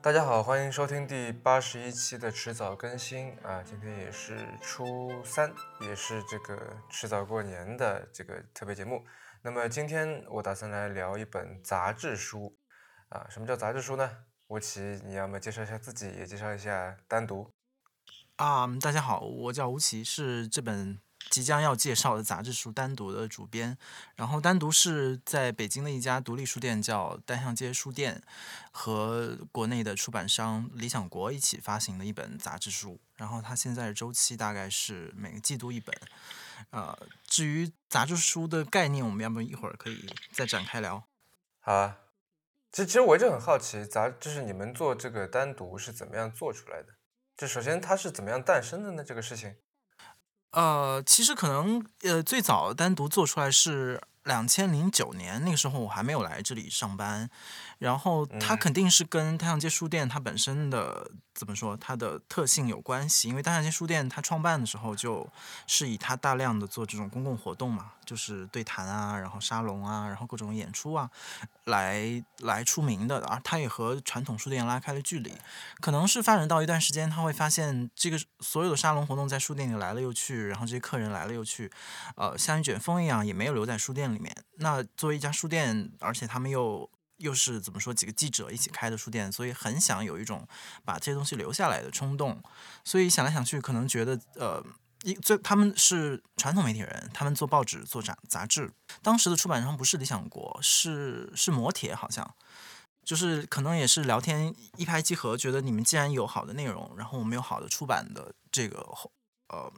大家好，欢迎收听第八十一期的迟早更新啊！今天也是初三，也是这个迟早过年的这个特别节目。那么今天我打算来聊一本杂志书啊。什么叫杂志书呢？吴奇，你要么介绍一下自己，也介绍一下单独啊。大家好，我叫吴奇，是这本。即将要介绍的杂志书单独的主编，然后单独是在北京的一家独立书店叫单向街书店，和国内的出版商理想国一起发行的一本杂志书。然后它现在周期大概是每个季度一本。呃，至于杂志书的概念，我们要不一会儿可以再展开聊。好啊，其实其实我一直很好奇，杂就是你们做这个单独是怎么样做出来的？就首先它是怎么样诞生的呢？这个事情？呃，其实可能呃，最早单独做出来是两千零九年，那个时候我还没有来这里上班，然后它肯定是跟太阳街书店它本身的。怎么说它的特性有关系？因为大象街书店它创办的时候就是以它大量的做这种公共活动嘛，就是对谈啊，然后沙龙啊，然后各种演出啊，来来出名的。而它也和传统书店拉开了距离。可能是发展到一段时间，他会发现这个所有的沙龙活动在书店里来了又去，然后这些客人来了又去，呃，像一卷风一样，也没有留在书店里面。那作为一家书店，而且他们又。又是怎么说？几个记者一起开的书店，所以很想有一种把这些东西留下来的冲动。所以想来想去，可能觉得呃，一最他们是传统媒体人，他们做报纸、做杂杂志。当时的出版商不是理想国，是是磨铁，好像就是可能也是聊天一拍即合，觉得你们既然有好的内容，然后我们有好的出版的这个呃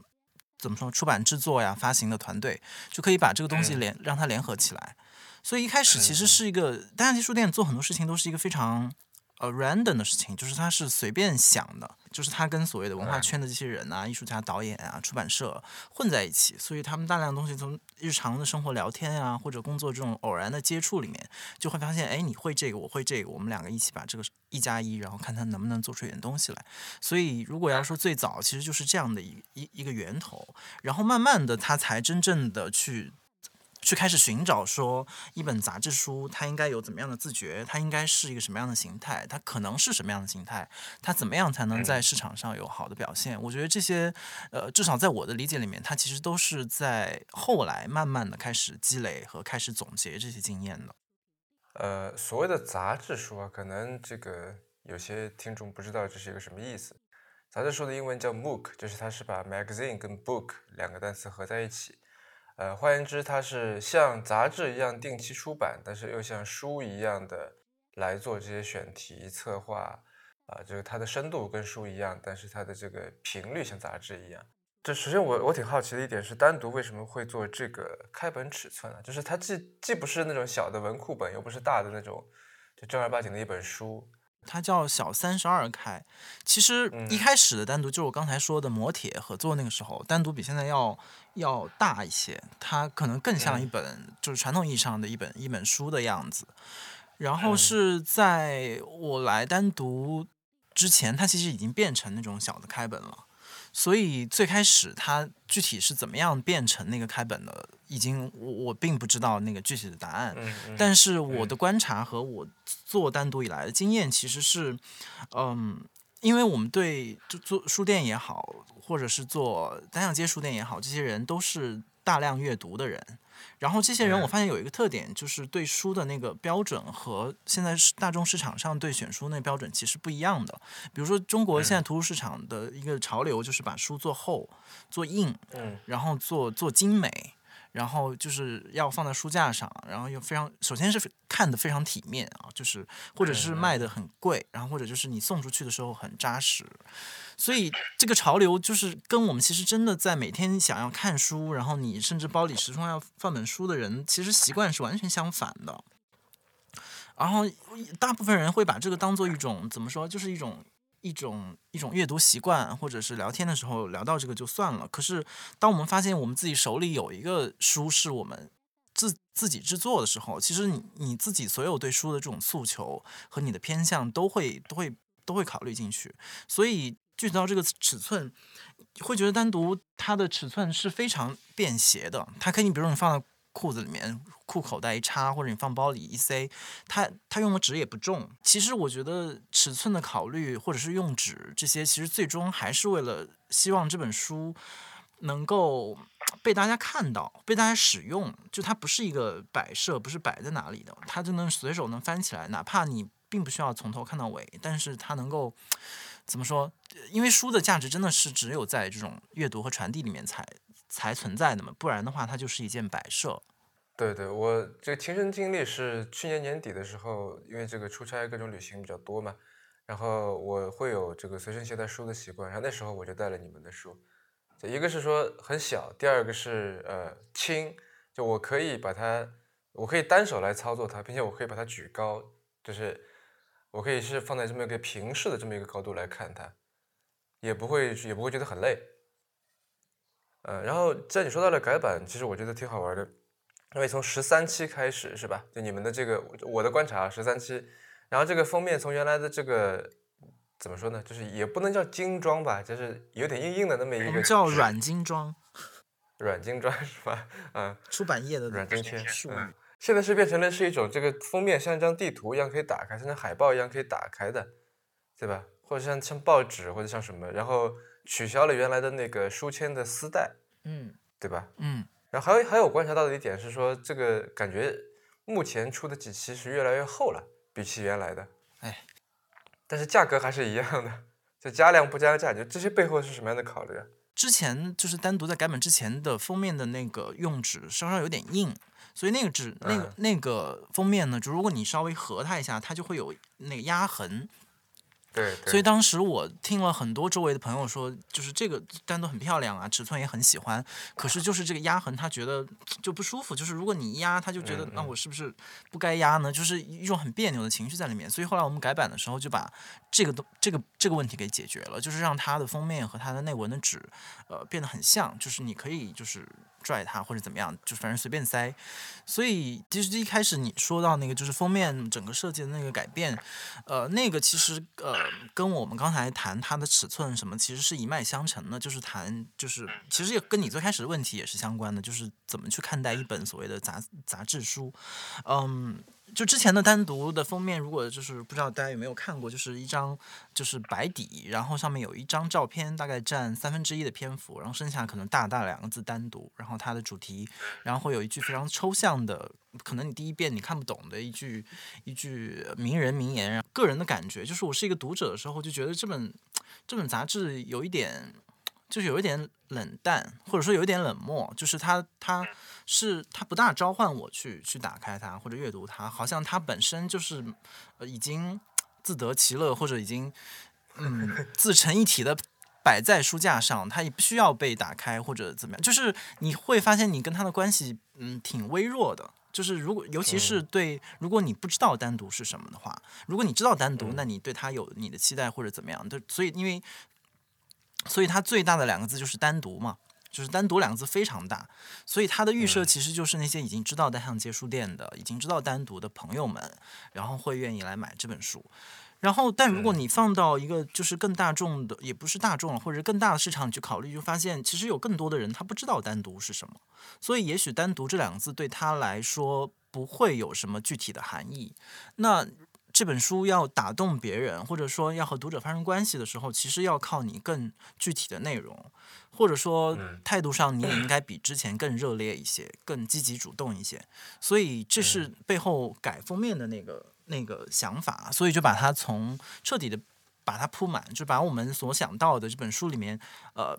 怎么说出版制作呀、发行的团队，就可以把这个东西联让它联合起来。所以一开始其实是一个单向街书店做很多事情都是一个非常呃 random 的事情，就是他是随便想的，就是他跟所谓的文化圈的这些人啊、艺术家、导演啊、出版社混在一起，所以他们大量的东西从日常的生活聊天啊或者工作这种偶然的接触里面，就会发现，哎，你会这个，我会这个，我们两个一起把这个一加一，然后看他能不能做出一点东西来。所以如果要说最早，其实就是这样的一一一个源头，然后慢慢的他才真正的去。去开始寻找说一本杂志书，它应该有怎么样的自觉？它应该是一个什么样的形态？它可能是什么样的形态？它怎么样才能在市场上有好的表现？我觉得这些，呃，至少在我的理解里面，它其实都是在后来慢慢的开始积累和开始总结这些经验的。呃，所谓的杂志书啊，可能这个有些听众不知道这是一个什么意思。杂志书的英文叫 MOOC，就是它是把 magazine 跟 book 两个单词合在一起。呃，换言之，它是像杂志一样定期出版，但是又像书一样的来做这些选题策划，啊，就是它的深度跟书一样，但是它的这个频率像杂志一样。这首先我我挺好奇的一点是，单独为什么会做这个开本尺寸啊？就是它既既不是那种小的文库本，又不是大的那种就正儿八经的一本书。它叫小三十二开，其实一开始的单独就是我刚才说的磨铁合作那个时候，单独比现在要要大一些，它可能更像一本就是传统意义上的一本一本书的样子。然后是在我来单独之前，它其实已经变成那种小的开本了。所以最开始它具体是怎么样变成那个开本的，已经我我并不知道那个具体的答案。但是我的观察和我做单独以来的经验其实是，嗯，因为我们对就做书店也好，或者是做单向街书店也好，这些人都是大量阅读的人。然后这些人，我发现有一个特点，就是对书的那个标准和现在大众市场上对选书那标准其实不一样的。比如说，中国现在图书市场的一个潮流就是把书做厚、做硬，嗯，然后做做精美。然后就是要放在书架上，然后又非常，首先是看的非常体面啊，就是或者是卖的很贵，然后或者就是你送出去的时候很扎实，所以这个潮流就是跟我们其实真的在每天想要看书，然后你甚至包里始终要放本书的人，其实习惯是完全相反的。然后大部分人会把这个当做一种怎么说，就是一种。一种一种阅读习惯，或者是聊天的时候聊到这个就算了。可是，当我们发现我们自己手里有一个书是我们自自己制作的时候，其实你你自己所有对书的这种诉求和你的偏向都会都会都会考虑进去。所以具体到这个尺寸，会觉得单独它的尺寸是非常便携的。它可以，比如你放在裤子里面裤口袋一插，或者你放包里一塞，它它用的纸也不重。其实我觉得尺寸的考虑，或者是用纸这些，其实最终还是为了希望这本书能够被大家看到，被大家使用。就它不是一个摆设，不是摆在哪里的，它就能随手能翻起来，哪怕你并不需要从头看到尾，但是它能够怎么说？因为书的价值真的是只有在这种阅读和传递里面才才存在的嘛，不然的话它就是一件摆设。对对，我这个亲身经历是去年年底的时候，因为这个出差各种旅行比较多嘛，然后我会有这个随身携带书的习惯，然后那时候我就带了你们的书，一个是说很小，第二个是呃轻，就我可以把它，我可以单手来操作它，并且我可以把它举高，就是我可以是放在这么一个平视的这么一个高度来看它，也不会也不会觉得很累。呃，然后在你说到了改版，其实我觉得挺好玩的。因为从十三期开始是吧？就你们的这个，我的观察，十三期，然后这个封面从原来的这个怎么说呢？就是也不能叫精装吧，就是有点硬硬的那么一个。叫软精装。软精装是吧？嗯。出版业的软精签。嗯。现在是变成了是一种这个封面像一张地图一样可以打开，像海报一样可以打开的，对吧？或者像像报纸或者像什么，然后取消了原来的那个书签的丝带，嗯，对吧？嗯。然后还有还有观察到的一点是说，这个感觉目前出的几期是越来越厚了，比起原来的。哎，但是价格还是一样的，就加量不加价，就这些背后是什么样的考虑？啊？之前就是单独在改版之前的封面的那个用纸稍稍有点硬，所以那个纸那个那个封面呢，就如果你稍微合它一下，它就会有那个压痕。对，所以当时我听了很多周围的朋友说，就是这个单都很漂亮啊，尺寸也很喜欢，可是就是这个压痕他觉得就不舒服，就是如果你一压，他就觉得那我是不是不该压呢？就是一种很别扭的情绪在里面。所以后来我们改版的时候就把这个东这个这个问题给解决了，就是让它的封面和它的内文的纸呃变得很像，就是你可以就是。拽它或者怎么样，就反正随便塞。所以其实一开始你说到那个就是封面整个设计的那个改变，呃，那个其实呃跟我们刚才谈它的尺寸什么其实是一脉相承的，就是谈就是其实也跟你最开始的问题也是相关的，就是怎么去看待一本所谓的杂杂志书，嗯。就之前的单独的封面，如果就是不知道大家有没有看过，就是一张就是白底，然后上面有一张照片，大概占三分之一的篇幅，然后剩下可能大大两个字单独，然后它的主题，然后会有一句非常抽象的，可能你第一遍你看不懂的一句一句名人名言。个人的感觉就是，我是一个读者的时候，就觉得这本这本杂志有一点。就是有一点冷淡，或者说有一点冷漠，就是他他是他不大召唤我去去打开它或者阅读它，好像它本身就是呃已经自得其乐，或者已经嗯自成一体的摆在书架上，它也不需要被打开或者怎么样。就是你会发现你跟他的关系嗯挺微弱的，就是如果尤其是对如果你不知道单独是什么的话，如果你知道单独，那你对他有你的期待或者怎么样的，所以因为。所以它最大的两个字就是单独嘛，就是单独两个字非常大，所以它的预设其实就是那些已经知道单向街书店的、已经知道单独的朋友们，然后会愿意来买这本书。然后，但如果你放到一个就是更大众的，也不是大众了，或者更大的市场去考虑，就发现其实有更多的人他不知道单独是什么，所以也许单独这两个字对他来说不会有什么具体的含义。那。这本书要打动别人，或者说要和读者发生关系的时候，其实要靠你更具体的内容，或者说态度上你也应该比之前更热烈一些，更积极主动一些。所以这是背后改封面的那个那个想法，所以就把它从彻底的把它铺满，就把我们所想到的这本书里面，呃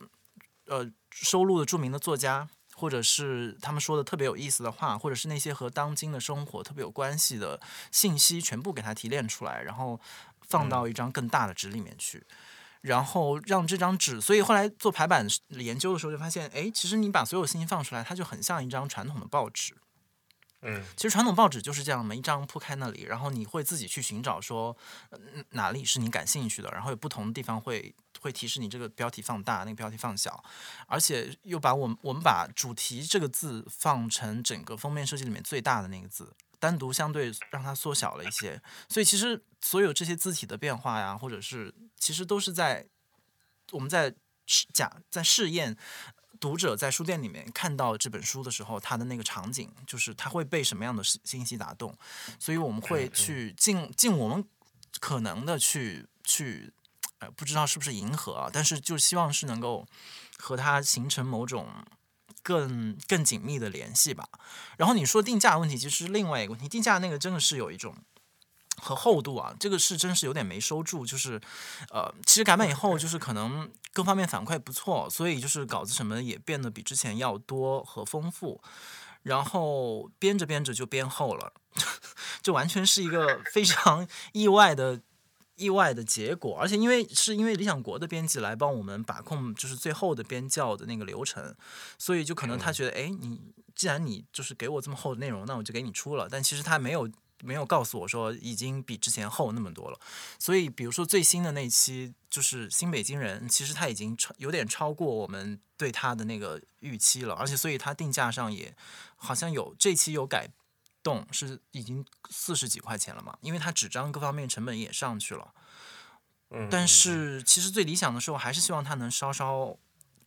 呃收录的著名的作家。或者是他们说的特别有意思的话，或者是那些和当今的生活特别有关系的信息，全部给它提炼出来，然后放到一张更大的纸里面去，然后让这张纸。所以后来做排版研究的时候，就发现，哎，其实你把所有信息放出来，它就很像一张传统的报纸。嗯，其实传统报纸就是这样，每一张铺开那里，然后你会自己去寻找说哪里是你感兴趣的，然后有不同的地方会。会提示你这个标题放大，那个标题放小，而且又把我们我们把主题这个字放成整个封面设计里面最大的那个字，单独相对让它缩小了一些。所以其实所有这些字体的变化呀，或者是其实都是在我们在试假在试验读者在书店里面看到这本书的时候，他的那个场景，就是他会被什么样的信息打动，所以我们会去尽尽我们可能的去去，呃，不知道是不是迎合啊，但是就希望是能够和他形成某种更更紧密的联系吧。然后你说定价问题，其实是另外一个问题，定价那个真的是有一种。和厚度啊，这个是真是有点没收住，就是，呃，其实改版以后，就是可能各方面反馈不错，所以就是稿子什么也变得比之前要多和丰富，然后编着编着就编厚了，就完全是一个非常意外的意外的结果，而且因为是因为理想国的编辑来帮我们把控，就是最后的编校的那个流程，所以就可能他觉得，哎，你既然你就是给我这么厚的内容，那我就给你出了，但其实他没有。没有告诉我说已经比之前厚那么多了，所以比如说最新的那期就是新北京人，其实他已经超有点超过我们对他的那个预期了，而且所以他定价上也好像有这期有改动，是已经四十几块钱了嘛，因为他纸张各方面成本也上去了，嗯，但是其实最理想的时候还是希望他能稍稍。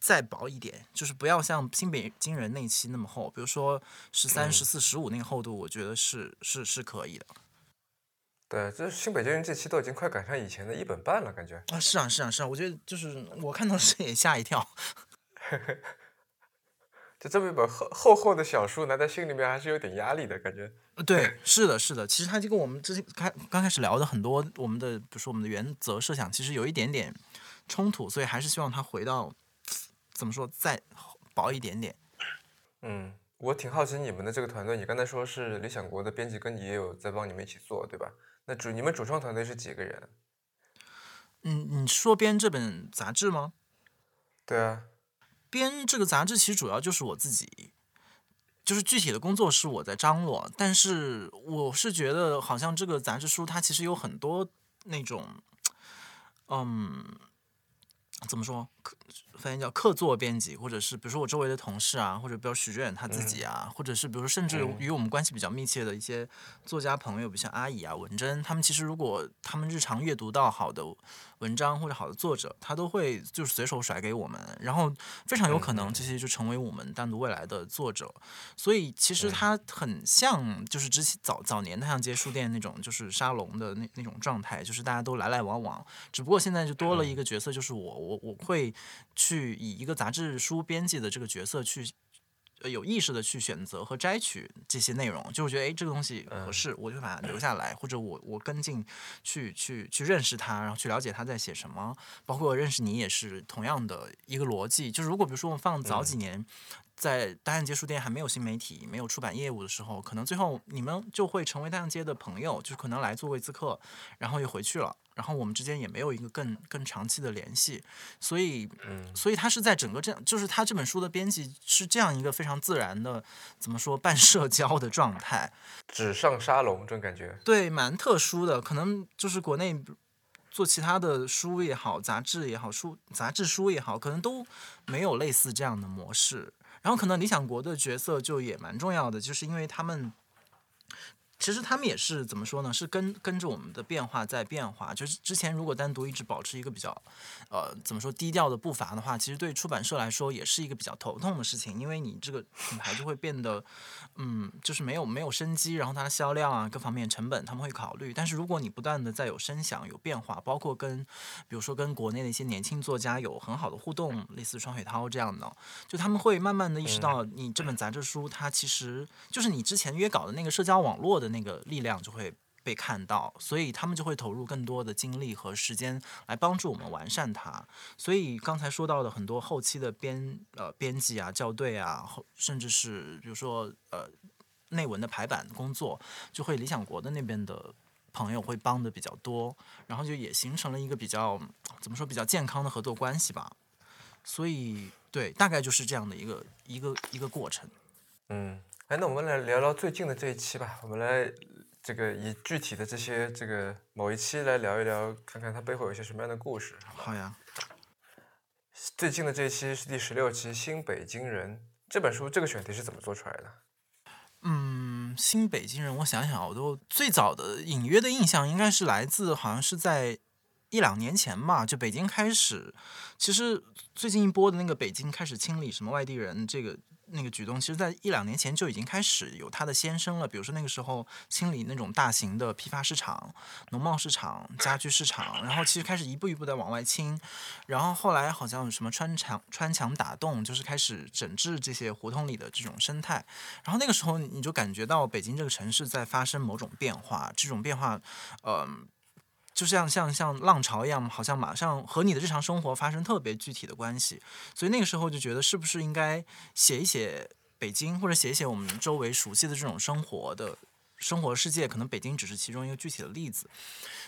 再薄一点，就是不要像新北京人那期那么厚，比如说十三、十四、十五那个厚度，我觉得是是是可以的。对，就是新北京人这期都已经快赶上以前的一本半了，感觉。啊，是啊，是啊，是啊，我觉得就是我看到时也吓一跳。就这么一本厚厚厚的小书，拿在心里面还是有点压力的感觉。对，是的，是的，其实它就跟我们之前开刚开始聊的很多我们的，比如说我们的原则设想，其实有一点点冲突，所以还是希望它回到。怎么说？再薄一点点。嗯，我挺好奇你们的这个团队。你刚才说是理想国的编辑跟你也有在帮你们一起做，对吧？那主你们主创团队是几个人？嗯，你说编这本杂志吗？对啊，编这个杂志其实主要就是我自己，就是具体的工作是我在张罗。但是我是觉得，好像这个杂志书它其实有很多那种，嗯，怎么说？翻译叫客座编辑，或者是比如说我周围的同事啊，或者比如许志远他自己啊，或者是比如说甚至与我们关系比较密切的一些作家朋友，比如像阿姨啊、文珍，他们其实如果他们日常阅读到好的文章或者好的作者，他都会就是随手甩给我们，然后非常有可能这些就成为我们单独未来的作者。所以其实它很像就是之前早早年太阳街书店那种就是沙龙的那那种状态，就是大家都来来往往，只不过现在就多了一个角色，就是我我我会。去以一个杂志书编辑的这个角色去，呃，有意识的去选择和摘取这些内容，就我觉得哎，这个东西合适，我就把它留下来，或者我我跟进去去去认识他，然后去了解他在写什么，包括认识你也是同样的一个逻辑。就是如果比如说我们放早几年，在大汉街书店还没有新媒体、没有出版业务的时候，可能最后你们就会成为大汉街的朋友，就可能来做过一次客，然后又回去了。然后我们之间也没有一个更更长期的联系，所以，嗯，所以他是在整个这样，就是他这本书的编辑是这样一个非常自然的，怎么说半社交的状态，纸上沙龙这种感觉，对，蛮特殊的。可能就是国内做其他的书也好，杂志也好，书杂志书也好，可能都没有类似这样的模式。然后可能理想国的角色就也蛮重要的，就是因为他们。其实他们也是怎么说呢？是跟跟着我们的变化在变化。就是之前如果单独一直保持一个比较，呃，怎么说低调的步伐的话，其实对出版社来说也是一个比较头痛的事情，因为你这个品牌就会变得，嗯，就是没有没有生机，然后它的销量啊各方面成本他们会考虑。但是如果你不断的在有声响、有变化，包括跟比如说跟国内的一些年轻作家有很好的互动，类似双雪涛这样的，就他们会慢慢的意识到你这本杂志书它其实就是你之前约稿的那个社交网络的。那个力量就会被看到，所以他们就会投入更多的精力和时间来帮助我们完善它。所以刚才说到的很多后期的编呃编辑啊、校对啊，甚至是比如说呃内文的排版工作，就会理想国的那边的朋友会帮的比较多，然后就也形成了一个比较怎么说比较健康的合作关系吧。所以对，大概就是这样的一个一个一个过程。嗯。哎，那我们来聊聊最近的这一期吧。我们来这个以具体的这些这个某一期来聊一聊，看看它背后有些什么样的故事。好呀。最近的这一期是第十六期《新北京人》这本书，这个选题是怎么做出来的？嗯，《新北京人》，我想想，我都最早的隐约的印象应该是来自好像是在一两年前吧，就北京开始，其实最近一波的那个北京开始清理什么外地人这个。那个举动，其实在一两年前就已经开始有它的先声了。比如说那个时候清理那种大型的批发市场、农贸市场、家居市场，然后其实开始一步一步的往外清。然后后来好像有什么穿墙穿墙打洞，就是开始整治这些胡同里的这种生态。然后那个时候你就感觉到北京这个城市在发生某种变化，这种变化，嗯。就像像像浪潮一样，好像马上和你的日常生活发生特别具体的关系，所以那个时候就觉得是不是应该写一写北京，或者写一写我们周围熟悉的这种生活的。生活世界可能北京只是其中一个具体的例子，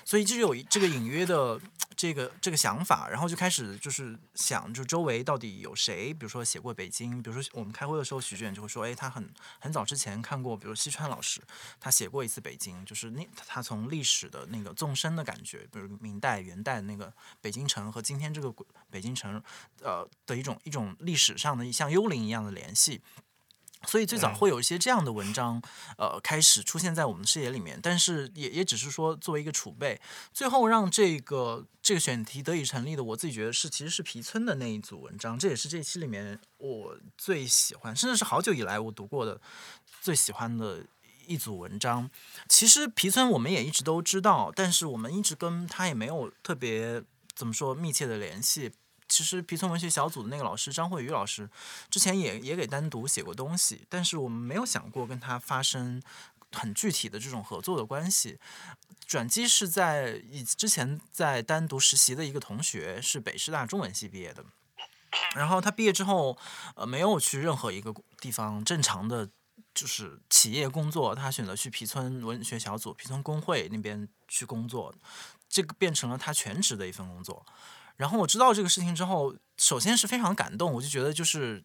所以就有这个隐约的这个这个想法，然后就开始就是想，就周围到底有谁，比如说写过北京，比如说我们开会的时候，许志远就会说，哎，他很很早之前看过，比如西川老师，他写过一次北京，就是那他从历史的那个纵深的感觉，比如明代、元代那个北京城和今天这个北京城，呃的一种一种历史上的像幽灵一样的联系。所以最早会有一些这样的文章，呃，开始出现在我们的视野里面，但是也也只是说作为一个储备。最后让这个这个选题得以成立的，我自己觉得是其实是皮村的那一组文章，这也是这期里面我最喜欢，甚至是好久以来我读过的最喜欢的一组文章。其实皮村我们也一直都知道，但是我们一直跟他也没有特别怎么说密切的联系。其实皮村文学小组的那个老师张慧宇老师，之前也也给单独写过东西，但是我们没有想过跟他发生很具体的这种合作的关系。转机是在以之前在单独实习的一个同学，是北师大中文系毕业的，然后他毕业之后，呃，没有去任何一个地方正常的就是企业工作，他选择去皮村文学小组、皮村工会那边去工作，这个变成了他全职的一份工作。然后我知道这个事情之后，首先是非常感动，我就觉得就是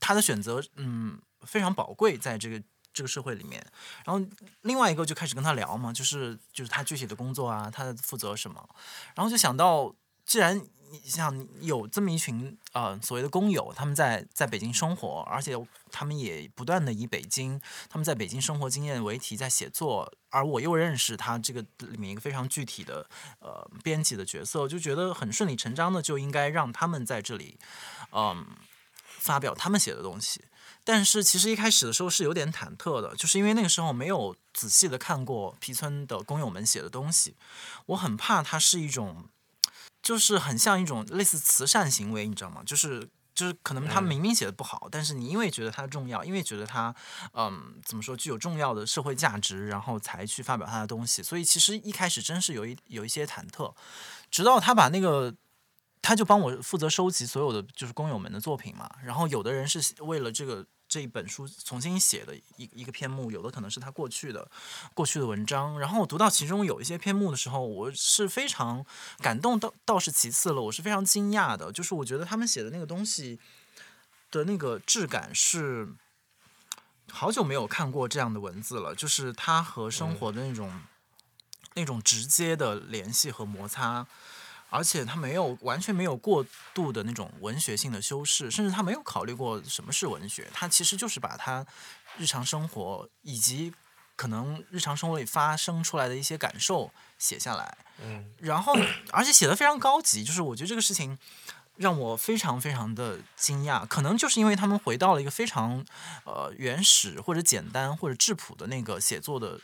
他的选择，嗯，非常宝贵，在这个这个社会里面。然后另外一个就开始跟他聊嘛，就是就是他具体的工作啊，他负责什么。然后就想到，既然你像有这么一群呃所谓的工友，他们在在北京生活，而且他们也不断的以北京他们在北京生活经验为题在写作，而我又认识他这个里面一个非常具体的呃编辑的角色，就觉得很顺理成章的就应该让他们在这里嗯发表他们写的东西。但是其实一开始的时候是有点忐忑的，就是因为那个时候没有仔细的看过皮村的工友们写的东西，我很怕它是一种。就是很像一种类似慈善行为，你知道吗？就是就是可能他明明写的不好，但是你因为觉得它重要，因为觉得它嗯怎么说具有重要的社会价值，然后才去发表他的东西。所以其实一开始真是有一有一些忐忑，直到他把那个他就帮我负责收集所有的就是工友们的作品嘛，然后有的人是为了这个。这一本书重新写的一一个篇目，有的可能是他过去的过去的文章。然后我读到其中有一些篇目的时候，我是非常感动，倒倒是其次了。我是非常惊讶的，就是我觉得他们写的那个东西的那个质感是好久没有看过这样的文字了，就是它和生活的那种那种直接的联系和摩擦。而且他没有完全没有过度的那种文学性的修饰，甚至他没有考虑过什么是文学，他其实就是把他日常生活以及可能日常生活里发生出来的一些感受写下来，嗯，然后而且写的非常高级，就是我觉得这个事情让我非常非常的惊讶，可能就是因为他们回到了一个非常呃原始或者简单或者质朴的那个写作的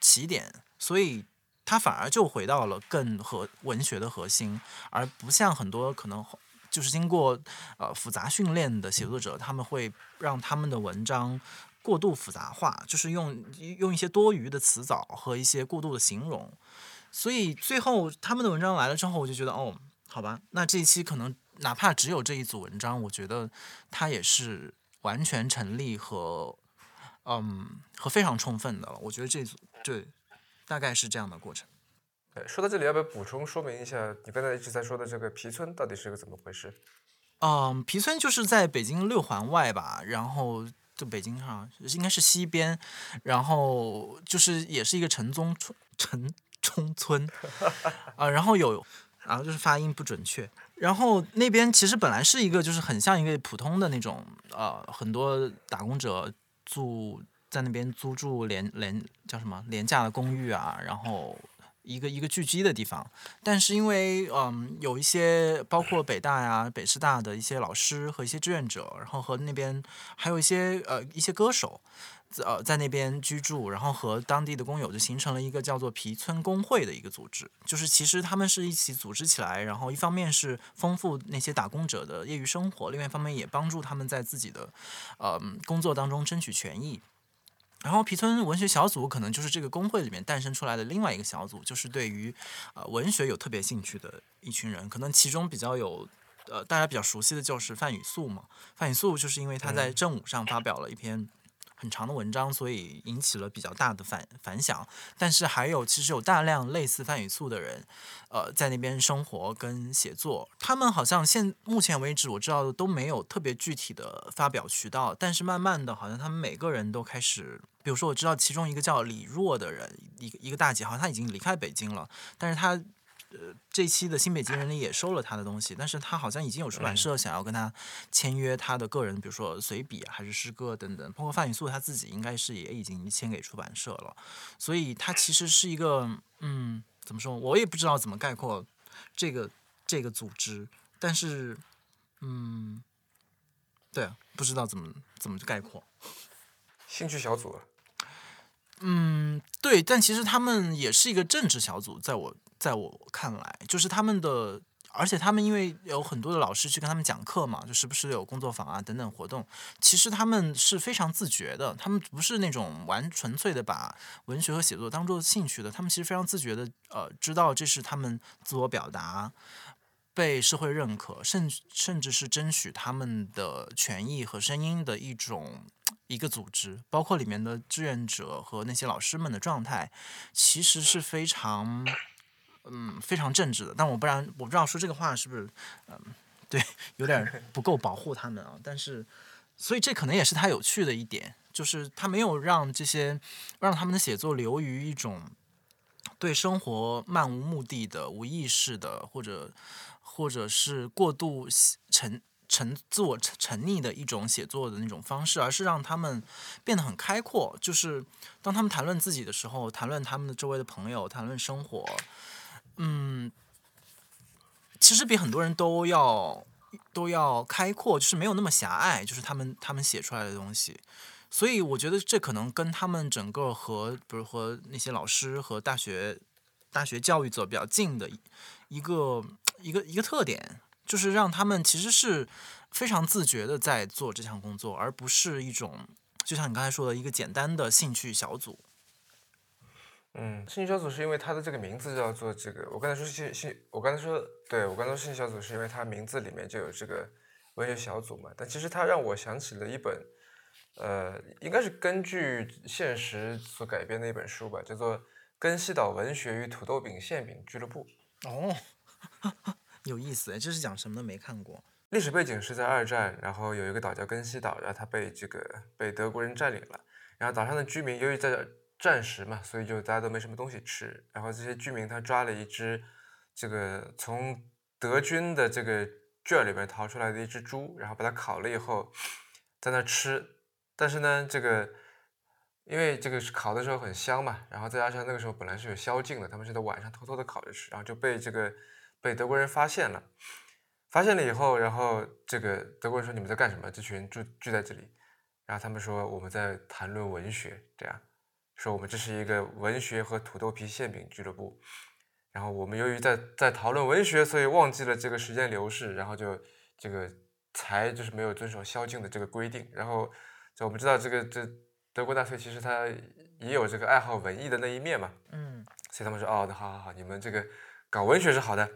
起点，所以。他反而就回到了更和文学的核心，而不像很多可能就是经过呃复杂训练的写作者，他们会让他们的文章过度复杂化，就是用用一些多余的词藻和一些过度的形容，所以最后他们的文章来了之后，我就觉得哦，好吧，那这一期可能哪怕只有这一组文章，我觉得它也是完全成立和嗯和非常充分的了。我觉得这组对。大概是这样的过程。对，说到这里，要不要补充说明一下，你刚才一直在说的这个皮村到底是个怎么回事？嗯，皮村就是在北京六环外吧，然后就北京上，应该是西边，然后就是也是一个城中村，城中村啊，然后有，然后就是发音不准确，然后那边其实本来是一个就是很像一个普通的那种呃，很多打工者住。在那边租住廉廉叫什么廉价的公寓啊，然后一个一个聚集的地方。但是因为嗯，有一些包括北大呀、北师大的一些老师和一些志愿者，然后和那边还有一些呃一些歌手在。呃，在那边居住，然后和当地的工友就形成了一个叫做皮村工会的一个组织。就是其实他们是一起组织起来，然后一方面是丰富那些打工者的业余生活，另外一方面也帮助他们在自己的呃工作当中争取权益。然后皮村文学小组可能就是这个工会里面诞生出来的另外一个小组，就是对于呃文学有特别兴趣的一群人。可能其中比较有呃大家比较熟悉的就是范雨素嘛。范雨素就是因为他在正午上发表了一篇。很长的文章，所以引起了比较大的反反响。但是还有，其实有大量类似范雨素的人，呃，在那边生活跟写作。他们好像现目前为止我知道的都没有特别具体的发表渠道。但是慢慢的，好像他们每个人都开始，比如说我知道其中一个叫李若的人，一个一个大姐，好像她已经离开北京了，但是她。呃，这期的新北京人里也收了他的东西，但是他好像已经有出版社想要跟他签约他的个人，比如说随笔还是诗歌等等，包括范雨素他自己应该是也已经签给出版社了，所以他其实是一个，嗯，怎么说，我也不知道怎么概括这个这个组织，但是，嗯，对，不知道怎么怎么概括，兴趣小组，嗯，对，但其实他们也是一个政治小组，在我。在我看来，就是他们的，而且他们因为有很多的老师去跟他们讲课嘛，就时不时有工作坊啊等等活动。其实他们是非常自觉的，他们不是那种完纯粹的把文学和写作当做兴趣的。他们其实非常自觉的，呃，知道这是他们自我表达、被社会认可，甚甚至是争取他们的权益和声音的一种一个组织。包括里面的志愿者和那些老师们的状态，其实是非常。嗯，非常正直的，但我不然我不知道说这个话是不是，嗯，对，有点不够保护他们啊。但是，所以这可能也是他有趣的一点，就是他没有让这些让他们的写作流于一种对生活漫无目的的、无意识的，或者或者是过度沉沉自我沉溺的一种写作的那种方式，而是让他们变得很开阔。就是当他们谈论自己的时候，谈论他们的周围的朋友，谈论生活。嗯，其实比很多人都要都要开阔，就是没有那么狭隘，就是他们他们写出来的东西，所以我觉得这可能跟他们整个和比如和那些老师和大学大学教育者比较近的一个一个一个特点，就是让他们其实是非常自觉的在做这项工作，而不是一种就像你刚才说的一个简单的兴趣小组。嗯，兴趣小组是因为它的这个名字叫做这个。我刚才说兴兴，我刚才说，对我刚才说兴趣小组是因为它名字里面就有这个文学小组嘛。但其实它让我想起了一本，呃，应该是根据现实所改编的一本书吧，叫做《根西岛文学与土豆饼馅饼俱乐部》。哦，有意思，这是讲什么都？没看过。历史背景是在二战，然后有一个岛叫根西岛，然后它被这个被德国人占领了，然后岛上的居民由于在战时嘛，所以就大家都没什么东西吃。然后这些居民他抓了一只这个从德军的这个圈里面逃出来的一只猪，然后把它烤了以后在那吃。但是呢，这个因为这个烤的时候很香嘛，然后再加上那个时候本来是有宵禁的，他们是在晚上偷偷的烤着吃，然后就被这个被德国人发现了。发现了以后，然后这个德国人说你们在干什么？这群人聚聚在这里，然后他们说我们在谈论文学，这样。说我们这是一个文学和土豆皮馅饼俱乐部，然后我们由于在在讨论文学，所以忘记了这个时间流逝，然后就这个才就是没有遵守宵禁的这个规定。然后就我们知道这个这德国纳粹其实他也有这个爱好文艺的那一面嘛，嗯，所以他们说哦，那好好好，你们这个搞文学是好的。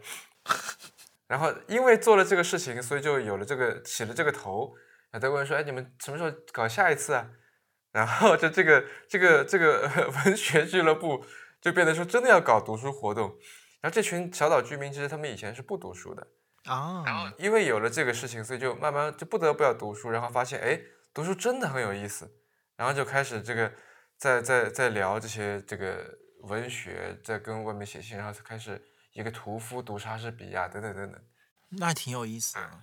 然后因为做了这个事情，所以就有了这个起了这个头。那德国人说，哎，你们什么时候搞下一次啊？然后就这个这个这个 文学俱乐部就变得说真的要搞读书活动，然后这群小岛居民其实他们以前是不读书的啊，然后因为有了这个事情，所以就慢慢就不得不要读书，然后发现哎读书真的很有意思，然后就开始这个在在在聊这些这个文学，在跟外面写信，然后就开始一个屠夫读莎士比亚等等等等，那挺有意思的。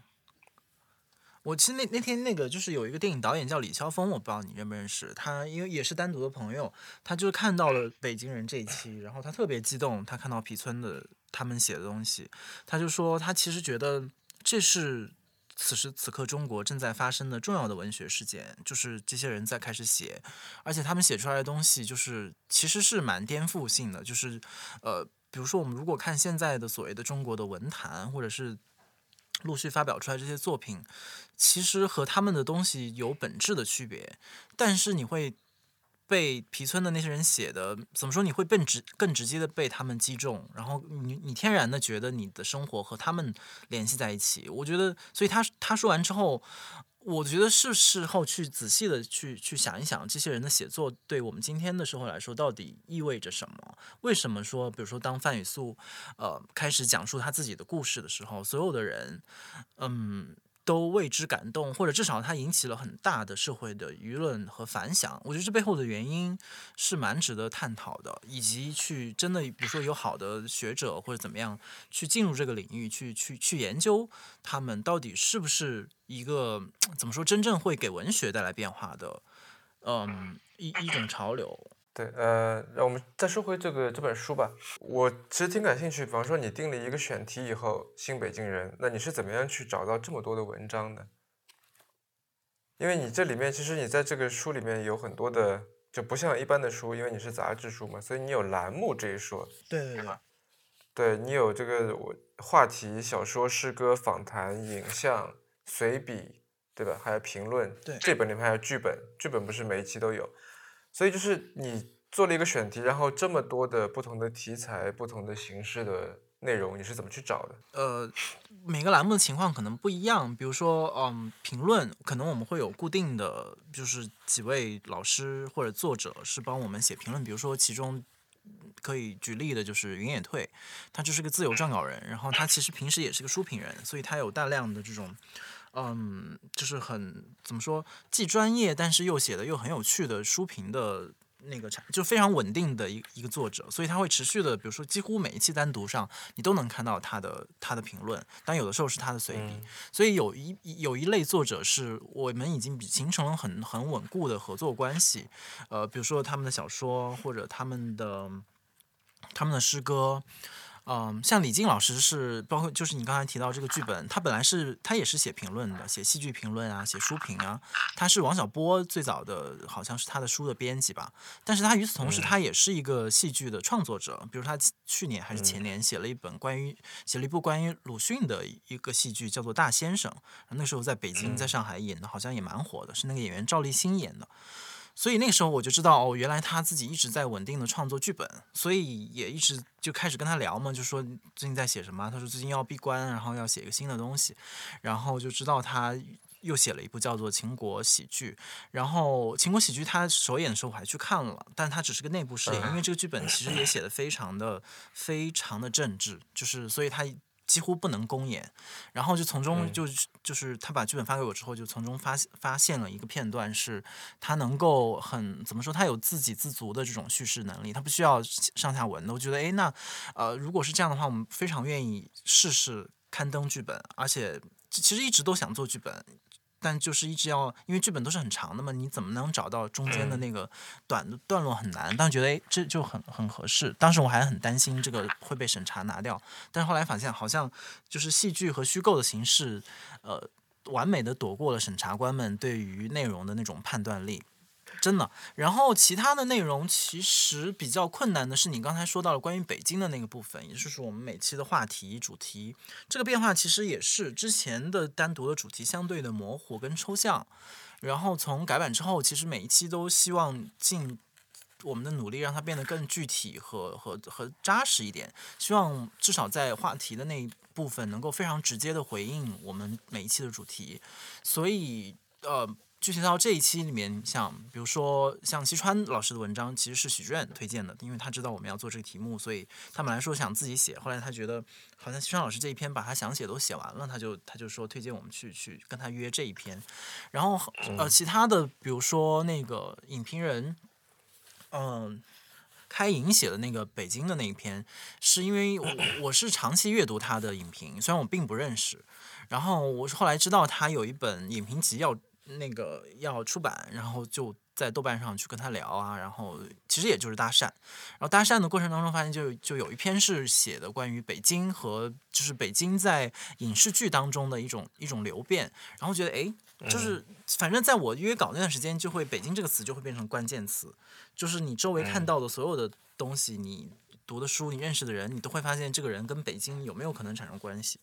我其实那那天那个就是有一个电影导演叫李霄峰，我不知道你认不认识。他，因为也是单独的朋友，他就是看到了《北京人》这一期，然后他特别激动，他看到皮村的他们写的东西，他就说他其实觉得这是此时此刻中国正在发生的重要的文学事件，就是这些人在开始写，而且他们写出来的东西就是其实是蛮颠覆性的，就是呃，比如说我们如果看现在的所谓的中国的文坛，或者是陆续发表出来这些作品，其实和他们的东西有本质的区别，但是你会被皮村的那些人写的怎么说？你会更直更直接的被他们击中，然后你你天然的觉得你的生活和他们联系在一起。我觉得，所以他他说完之后。我觉得是事后去仔细的去去想一想，这些人的写作对我们今天的社会来说到底意味着什么？为什么说，比如说当范雨素，呃，开始讲述他自己的故事的时候，所有的人，嗯。都为之感动，或者至少它引起了很大的社会的舆论和反响。我觉得这背后的原因是蛮值得探讨的，以及去真的，比如说有好的学者或者怎么样去进入这个领域，去去去研究他们到底是不是一个怎么说真正会给文学带来变化的，嗯，一一种潮流。对，呃，让我们再说回这个这本书吧。我其实挺感兴趣，比方说你定了一个选题以后，新北京人，那你是怎么样去找到这么多的文章的？因为你这里面其实你在这个书里面有很多的，就不像一般的书，因为你是杂志书嘛，所以你有栏目这一说。对对对。对你有这个我话题、小说、诗歌、访谈、影像、随笔，对吧？还有评论。对。这本里面还有剧本，剧本不是每一期都有。所以就是你做了一个选题，然后这么多的不同的题材、不同的形式的内容，你是怎么去找的？呃，每个栏目的情况可能不一样。比如说，嗯，评论可能我们会有固定的，就是几位老师或者作者是帮我们写评论。比如说，其中可以举例的就是云野退，他就是个自由撰稿人，然后他其实平时也是个书评人，所以他有大量的这种。嗯，就是很怎么说，既专业，但是又写的又很有趣的书评的那个产，就非常稳定的一一个作者，所以他会持续的，比如说几乎每一期单独上，你都能看到他的他的评论，但有的时候是他的随笔，所以有一有一类作者是我们已经形成了很很稳固的合作关系，呃，比如说他们的小说或者他们的他们的诗歌。嗯，像李静老师是包括就是你刚才提到这个剧本，他本来是他也是写评论的，写戏剧评论啊，写书评啊。他是王小波最早的，好像是他的书的编辑吧。但是他与此同时，他也是一个戏剧的创作者。比如他去年还是前年写了一本关于写了一部关于鲁迅的一个戏剧，叫做《大先生》。那时候在北京，在上海演的，好像也蛮火的，是那个演员赵立新演的。所以那个时候我就知道哦，原来他自己一直在稳定的创作剧本，所以也一直就开始跟他聊嘛，就说最近在写什么。他说最近要闭关，然后要写一个新的东西，然后就知道他又写了一部叫做《秦国喜剧》，然后《秦国喜剧》他首演的时候我还去看了，但他只是个内部试演，因为这个剧本其实也写的非常的非常的政治，就是所以他。几乎不能公演，然后就从中就就是他把剧本发给我之后，就从中发发现了一个片段，是他能够很怎么说，他有自给自足的这种叙事能力，他不需要上下文的。我觉得，哎，那呃，如果是这样的话，我们非常愿意试试刊登剧本，而且其实一直都想做剧本。但就是一直要，因为剧本都是很长的嘛，你怎么能找到中间的那个短的段落很难。但觉得哎，这就很很合适。当时我还很担心这个会被审查拿掉，但是后来发现好像就是戏剧和虚构的形式，呃，完美的躲过了审查官们对于内容的那种判断力。真的，然后其他的内容其实比较困难的是，你刚才说到了关于北京的那个部分，也就是我们每期的话题主题。这个变化，其实也是之前的单独的主题相对的模糊跟抽象，然后从改版之后，其实每一期都希望尽我们的努力让它变得更具体和和和扎实一点，希望至少在话题的那一部分能够非常直接的回应我们每一期的主题，所以呃。具体到这一期里面，像比如说像西川老师的文章，其实是许愿推荐的，因为他知道我们要做这个题目，所以他本来说想自己写，后来他觉得好像西川老师这一篇把他想写都写完了，他就他就说推荐我们去去跟他约这一篇。然后呃，其他的比如说那个影评人，嗯。开营写的那个北京的那一篇，是因为我我是长期阅读他的影评，虽然我并不认识，然后我是后来知道他有一本影评集要那个要出版，然后就在豆瓣上去跟他聊啊，然后其实也就是搭讪，然后搭讪的过程当中发现就就有一篇是写的关于北京和就是北京在影视剧当中的一种一种流变，然后觉得哎。就是反正在我约稿那段时间，就会“北京”这个词就会变成关键词，就是你周围看到的所有的东西，你读的书，你认识的人，你都会发现这个人跟北京有没有可能产生关系。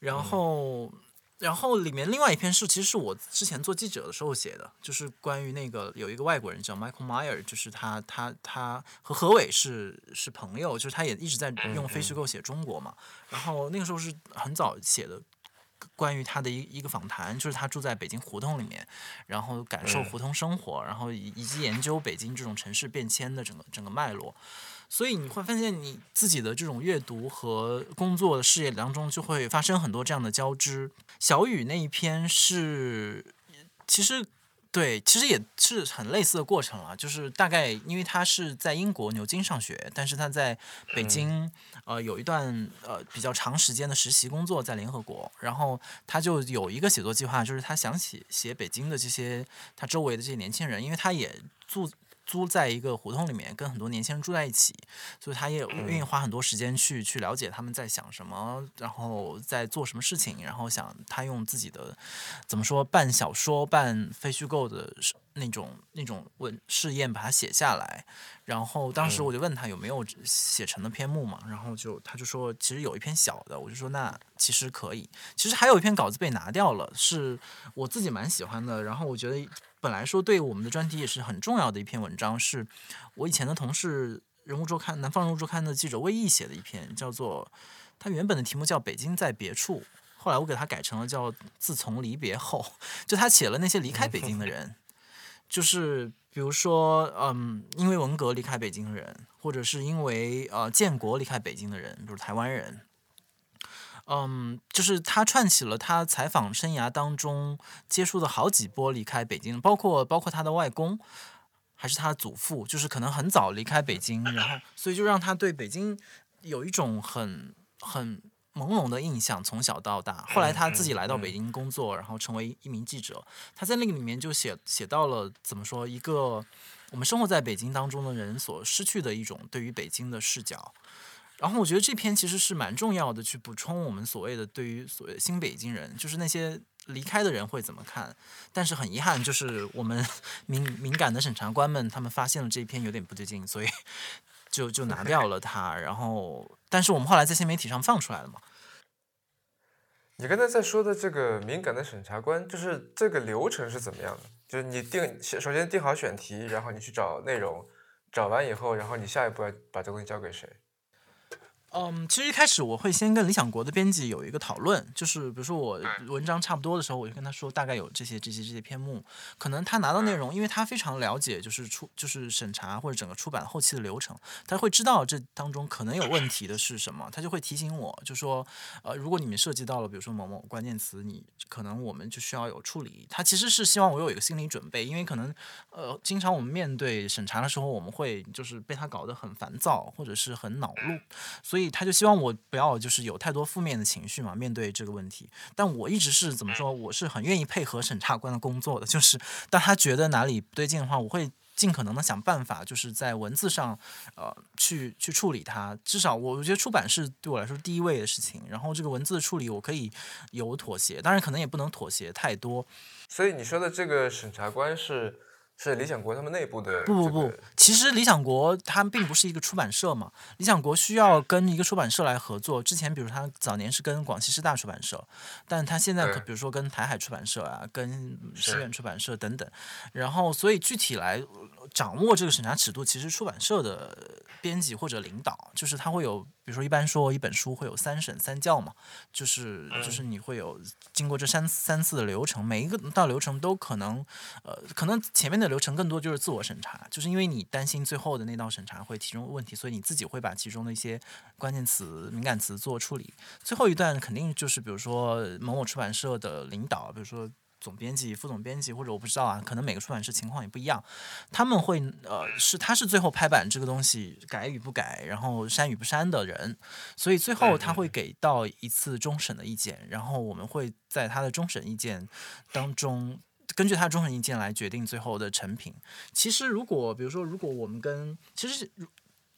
然后，然后里面另外一篇是，其实是我之前做记者的时候写的，就是关于那个有一个外国人叫 Michael Meyer，就是他他他和何伟是是朋友，就是他也一直在用非虚构写中国嘛。然后那个时候是很早写的。关于他的一一个访谈，就是他住在北京胡同里面，然后感受胡同生活，然后以以及研究北京这种城市变迁的整个整个脉络，所以你会发现你自己的这种阅读和工作的事业当中就会发生很多这样的交织。小雨那一篇是其实。对，其实也是很类似的过程了，就是大概因为他是在英国牛津上学，但是他在北京呃有一段呃比较长时间的实习工作在联合国，然后他就有一个写作计划，就是他想写写北京的这些他周围的这些年轻人，因为他也住。租在一个胡同里面，跟很多年轻人住在一起，所以他也愿意花很多时间去去了解他们在想什么，然后在做什么事情，然后想他用自己的怎么说半小说半非虚构的那种那种文试验把它写下来，然后当时我就问他有没有写成的篇目嘛，然后就他就说其实有一篇小的，我就说那其实可以，其实还有一篇稿子被拿掉了，是我自己蛮喜欢的，然后我觉得。本来说对我们的专题也是很重要的一篇文章，是我以前的同事《人物周刊》《南方人物周刊》的记者魏毅写的一篇，叫做他原本的题目叫《北京在别处》，后来我给他改成了叫《自从离别后》，就他写了那些离开北京的人，就是比如说，嗯，因为文革离开北京的人，或者是因为呃建国离开北京的人，比如台湾人。嗯，就是他串起了他采访生涯当中接触的好几波离开北京，包括包括他的外公，还是他的祖父，就是可能很早离开北京，然后所以就让他对北京有一种很很朦胧的印象，从小到大。后来他自己来到北京工作，然后成为一名记者，他在那个里面就写写到了怎么说一个我们生活在北京当中的人所失去的一种对于北京的视角。然后我觉得这篇其实是蛮重要的，去补充我们所谓的对于所谓新北京人，就是那些离开的人会怎么看。但是很遗憾，就是我们 敏敏感的审查官们，他们发现了这一篇有点不对劲，所以 就就拿掉了它。然后，但是我们后来在新媒体上放出来了嘛。你刚才在说的这个敏感的审查官，就是这个流程是怎么样的？就是你定首先定好选题，然后你去找内容，找完以后，然后你下一步要把这东西交给谁？嗯，其实一开始我会先跟理想国的编辑有一个讨论，就是比如说我文章差不多的时候，我就跟他说大概有这些这些这些篇目，可能他拿到内容，因为他非常了解就是出就是审查或者整个出版后期的流程，他会知道这当中可能有问题的是什么，他就会提醒我，就说呃如果你们涉及到了比如说某某关键词，你可能我们就需要有处理。他其实是希望我有一个心理准备，因为可能呃经常我们面对审查的时候，我们会就是被他搞得很烦躁或者是很恼怒，所以。他就希望我不要就是有太多负面的情绪嘛，面对这个问题。但我一直是怎么说，我是很愿意配合审查官的工作的。就是当他觉得哪里不对劲的话，我会尽可能的想办法，就是在文字上，呃，去去处理它。至少我我觉得出版是对我来说第一位的事情。然后这个文字的处理，我可以有妥协，当然可能也不能妥协太多。所以你说的这个审查官是？是理想国他们内部的不不不，其实理想国它并不是一个出版社嘛，理想国需要跟一个出版社来合作。之前比如他早年是跟广西师大出版社，但他现在可比如说跟台海出版社啊，跟师院出版社等等，然后所以具体来掌握这个审查尺度，其实出版社的编辑或者领导，就是他会有，比如说一般说一本书会有三审三校嘛，就是就是你会有经过这三三次的流程，每一个道流程都可能呃可能前面的。流程更多就是自我审查，就是因为你担心最后的那道审查会提出问题，所以你自己会把其中的一些关键词、敏感词做处理。最后一段肯定就是，比如说某某出版社的领导，比如说总编辑、副总编辑，或者我不知道啊，可能每个出版社情况也不一样。他们会呃，是他是最后拍板这个东西改与不改，然后删与不删的人，所以最后他会给到一次终审的意见，然后我们会在他的终审意见当中，根据他的终审意见来决定最后的成品。其实如果比如说，如果我们跟其实。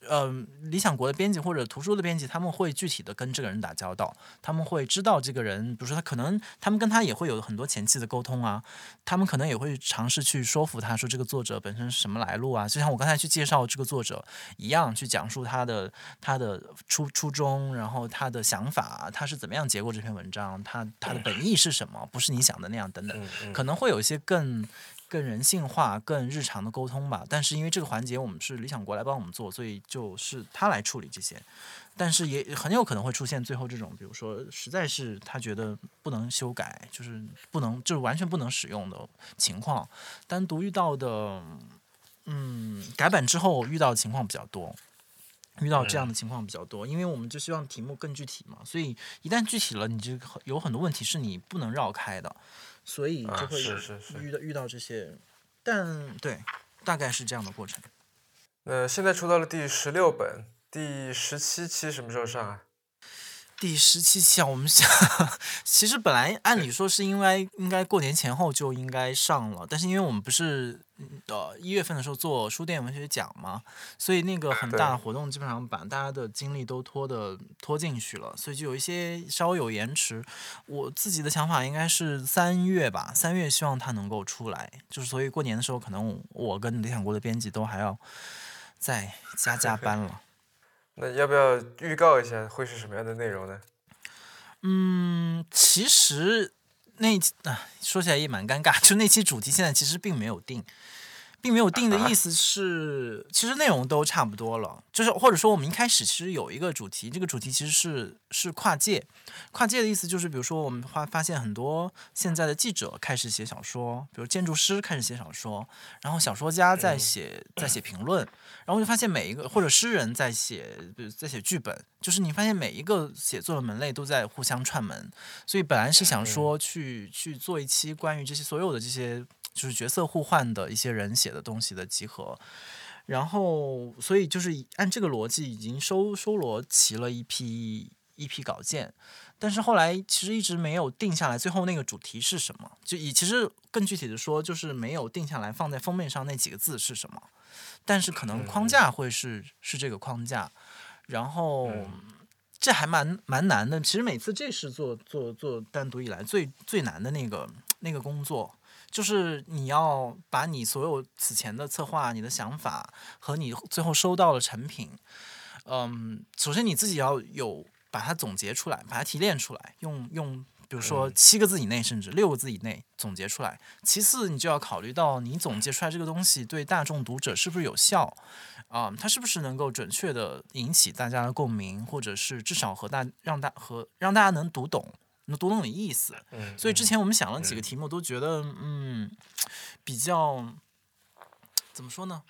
嗯，理想国的编辑或者图书的编辑，他们会具体的跟这个人打交道，他们会知道这个人，比如说他可能，他们跟他也会有很多前期的沟通啊，他们可能也会尝试去说服他说这个作者本身是什么来路啊，就像我刚才去介绍这个作者一样，去讲述他的他的初初衷，然后他的想法，他是怎么样结过这篇文章，他他的本意是什么，不是你想的那样等等，可能会有一些更。更人性化、更日常的沟通吧。但是因为这个环节我们是理想国来帮我们做，所以就是他来处理这些。但是也很有可能会出现最后这种，比如说实在是他觉得不能修改，就是不能，就是完全不能使用的情况。单独遇到的，嗯，改版之后遇到的情况比较多，遇到这样的情况比较多。因为我们就希望题目更具体嘛，所以一旦具体了，你就有很多问题是你不能绕开的。所以就会遇到遇到这些，但对，大概是这样的过程。呃，现在出到了第十六本，第十七期什么时候上啊？第十七期啊，我们想，其实本来按理说是因为应该过年前后就应该上了，但是因为我们不是呃一月份的时候做书店文学奖嘛，所以那个很大的活动基本上把大家的精力都拖的拖进去了，所以就有一些稍微有延迟。我自己的想法应该是三月吧，三月希望它能够出来，就是所以过年的时候可能我跟理想国的编辑都还要再加加班了。那要不要预告一下会是什么样的内容呢？嗯，其实那啊说起来也蛮尴尬，就那期主题现在其实并没有定。并没有定的意思是，其实内容都差不多了，就是或者说我们一开始其实有一个主题，这个主题其实是是跨界，跨界的意思就是，比如说我们发发现很多现在的记者开始写小说，比如建筑师开始写小说，然后小说家在写在写评论，然后就发现每一个或者诗人在写，比如在写剧本，就是你发现每一个写作的门类都在互相串门，所以本来是想说去去做一期关于这些所有的这些。就是角色互换的一些人写的东西的集合，然后所以就是按这个逻辑已经收收罗齐了一批一批稿件，但是后来其实一直没有定下来，最后那个主题是什么？就以其实更具体的说，就是没有定下来放在封面上那几个字是什么，但是可能框架会是是这个框架，然后这还蛮蛮难的。其实每次这是做做做单独以来最最难的那个那个工作。就是你要把你所有此前的策划、你的想法和你最后收到的成品，嗯，首先你自己要有把它总结出来，把它提炼出来，用用，比如说七个字以内，甚至六个字以内总结出来。其次，你就要考虑到你总结出来这个东西对大众读者是不是有效，啊，它是不是能够准确的引起大家的共鸣，或者是至少和大让大和让大家能读懂。能读懂你意思，所以之前我们想了几个题目，都觉得嗯，比较怎么说呢，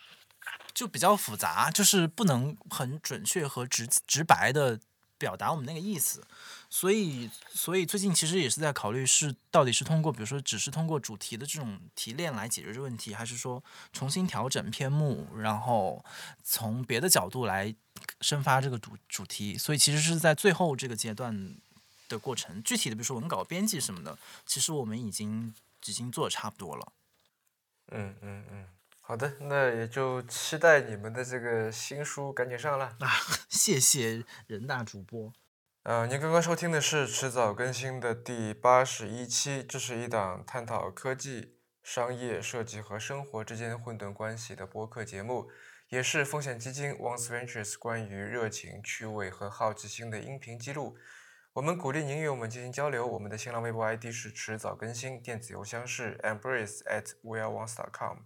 就比较复杂，就是不能很准确和直直白的表达我们那个意思。所以，所以最近其实也是在考虑，是到底是通过，比如说，只是通过主题的这种提炼来解决这个问题，还是说重新调整篇目，然后从别的角度来深发这个主主题。所以，其实是在最后这个阶段。的过程，具体的比如说文稿编辑什么的，其实我们已经已经做的差不多了。嗯嗯嗯，好的，那也就期待你们的这个新书赶紧上了。啊，谢谢人大主播。呃，您刚刚收听的是迟早更新的第八十一期，这是一档探讨科技、商业、设计和生活之间混沌关系的播客节目，也是风险基金 Once Ventures 关于热情、趣味和好奇心的音频记录。我们鼓励您与我们进行交流。我们的新浪微博 ID 是迟早更新，电子邮箱是 embrace at weareones.com。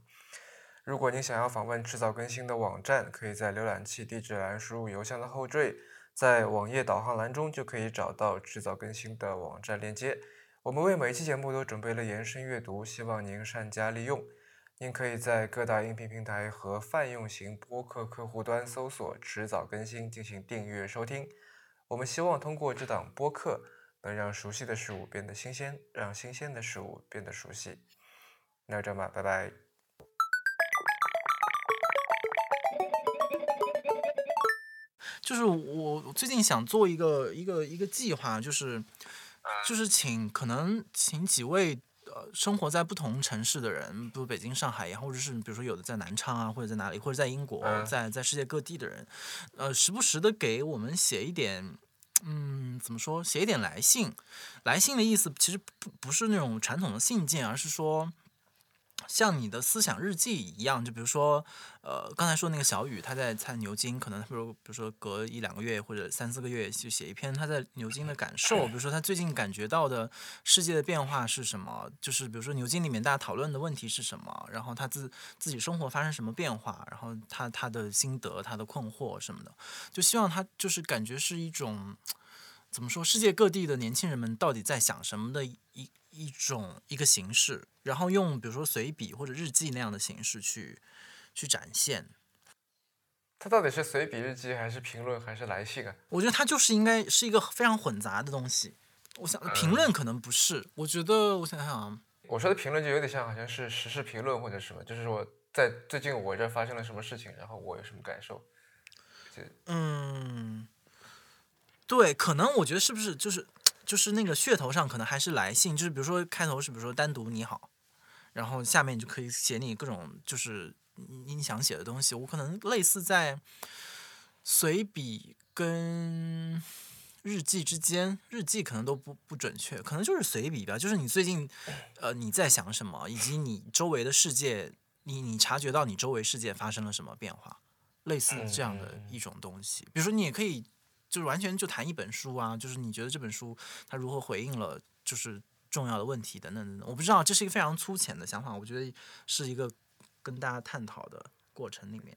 如果您想要访问迟早更新的网站，可以在浏览器地址栏输入邮箱的后缀，在网页导航栏中就可以找到迟早更新的网站链接。我们为每一期节目都准备了延伸阅读，希望您善加利用。您可以在各大音频平台和泛用型播客客户端搜索“迟早更新”进行订阅收听。我们希望通过这档播客，能让熟悉的事物变得新鲜，让新鲜的事物变得熟悉。那就这样吧，拜拜。就是我我最近想做一个一个一个计划，就是就是请可能请几位呃生活在不同城市的人，比如北京、上海也好，或者是比如说有的在南昌啊，或者在哪里，或者在英国，嗯在在世界各地的人，呃，时不时的给我们写一点。嗯，怎么说？写一点来信，来信的意思其实不不是那种传统的信件，而是说，像你的思想日记一样，就比如说，呃，刚才说那个小雨，他在在牛津，可能比如比如说隔一两个月或者三四个月就写一篇他在牛津的感受，比如说他最近感觉到的世界的变化是什么，就是比如说牛津里面大家讨论的问题是什么，然后他自自己生活发生什么变化，然后他他的心得、他的困惑什么的，就希望他就是感觉是一种怎么说，世界各地的年轻人们到底在想什么的一一种一个形式，然后用比如说随笔或者日记那样的形式去去展现。它到底是随笔日记，还是评论，还是来信啊？我觉得它就是应该是一个非常混杂的东西。我想评论可能不是，我觉得我想想啊，我说的评论就有点像，好像是时事评论或者什么，就是说在最近我这发生了什么事情，然后我有什么感受。嗯，对，可能我觉得是不是就是就是那个噱头上可能还是来信，就是比如说开头是比如说单独你好，然后下面你就可以写你各种就是你你想写的东西。我可能类似在随笔跟日记之间，日记可能都不不准确，可能就是随笔吧，就是你最近呃你在想什么，以及你周围的世界，你你察觉到你周围世界发生了什么变化。类似这样的一种东西，比如说你也可以就是完全就谈一本书啊，就是你觉得这本书它如何回应了就是重要的问题等等等等。我不知道这是一个非常粗浅的想法，我觉得是一个跟大家探讨的过程里面。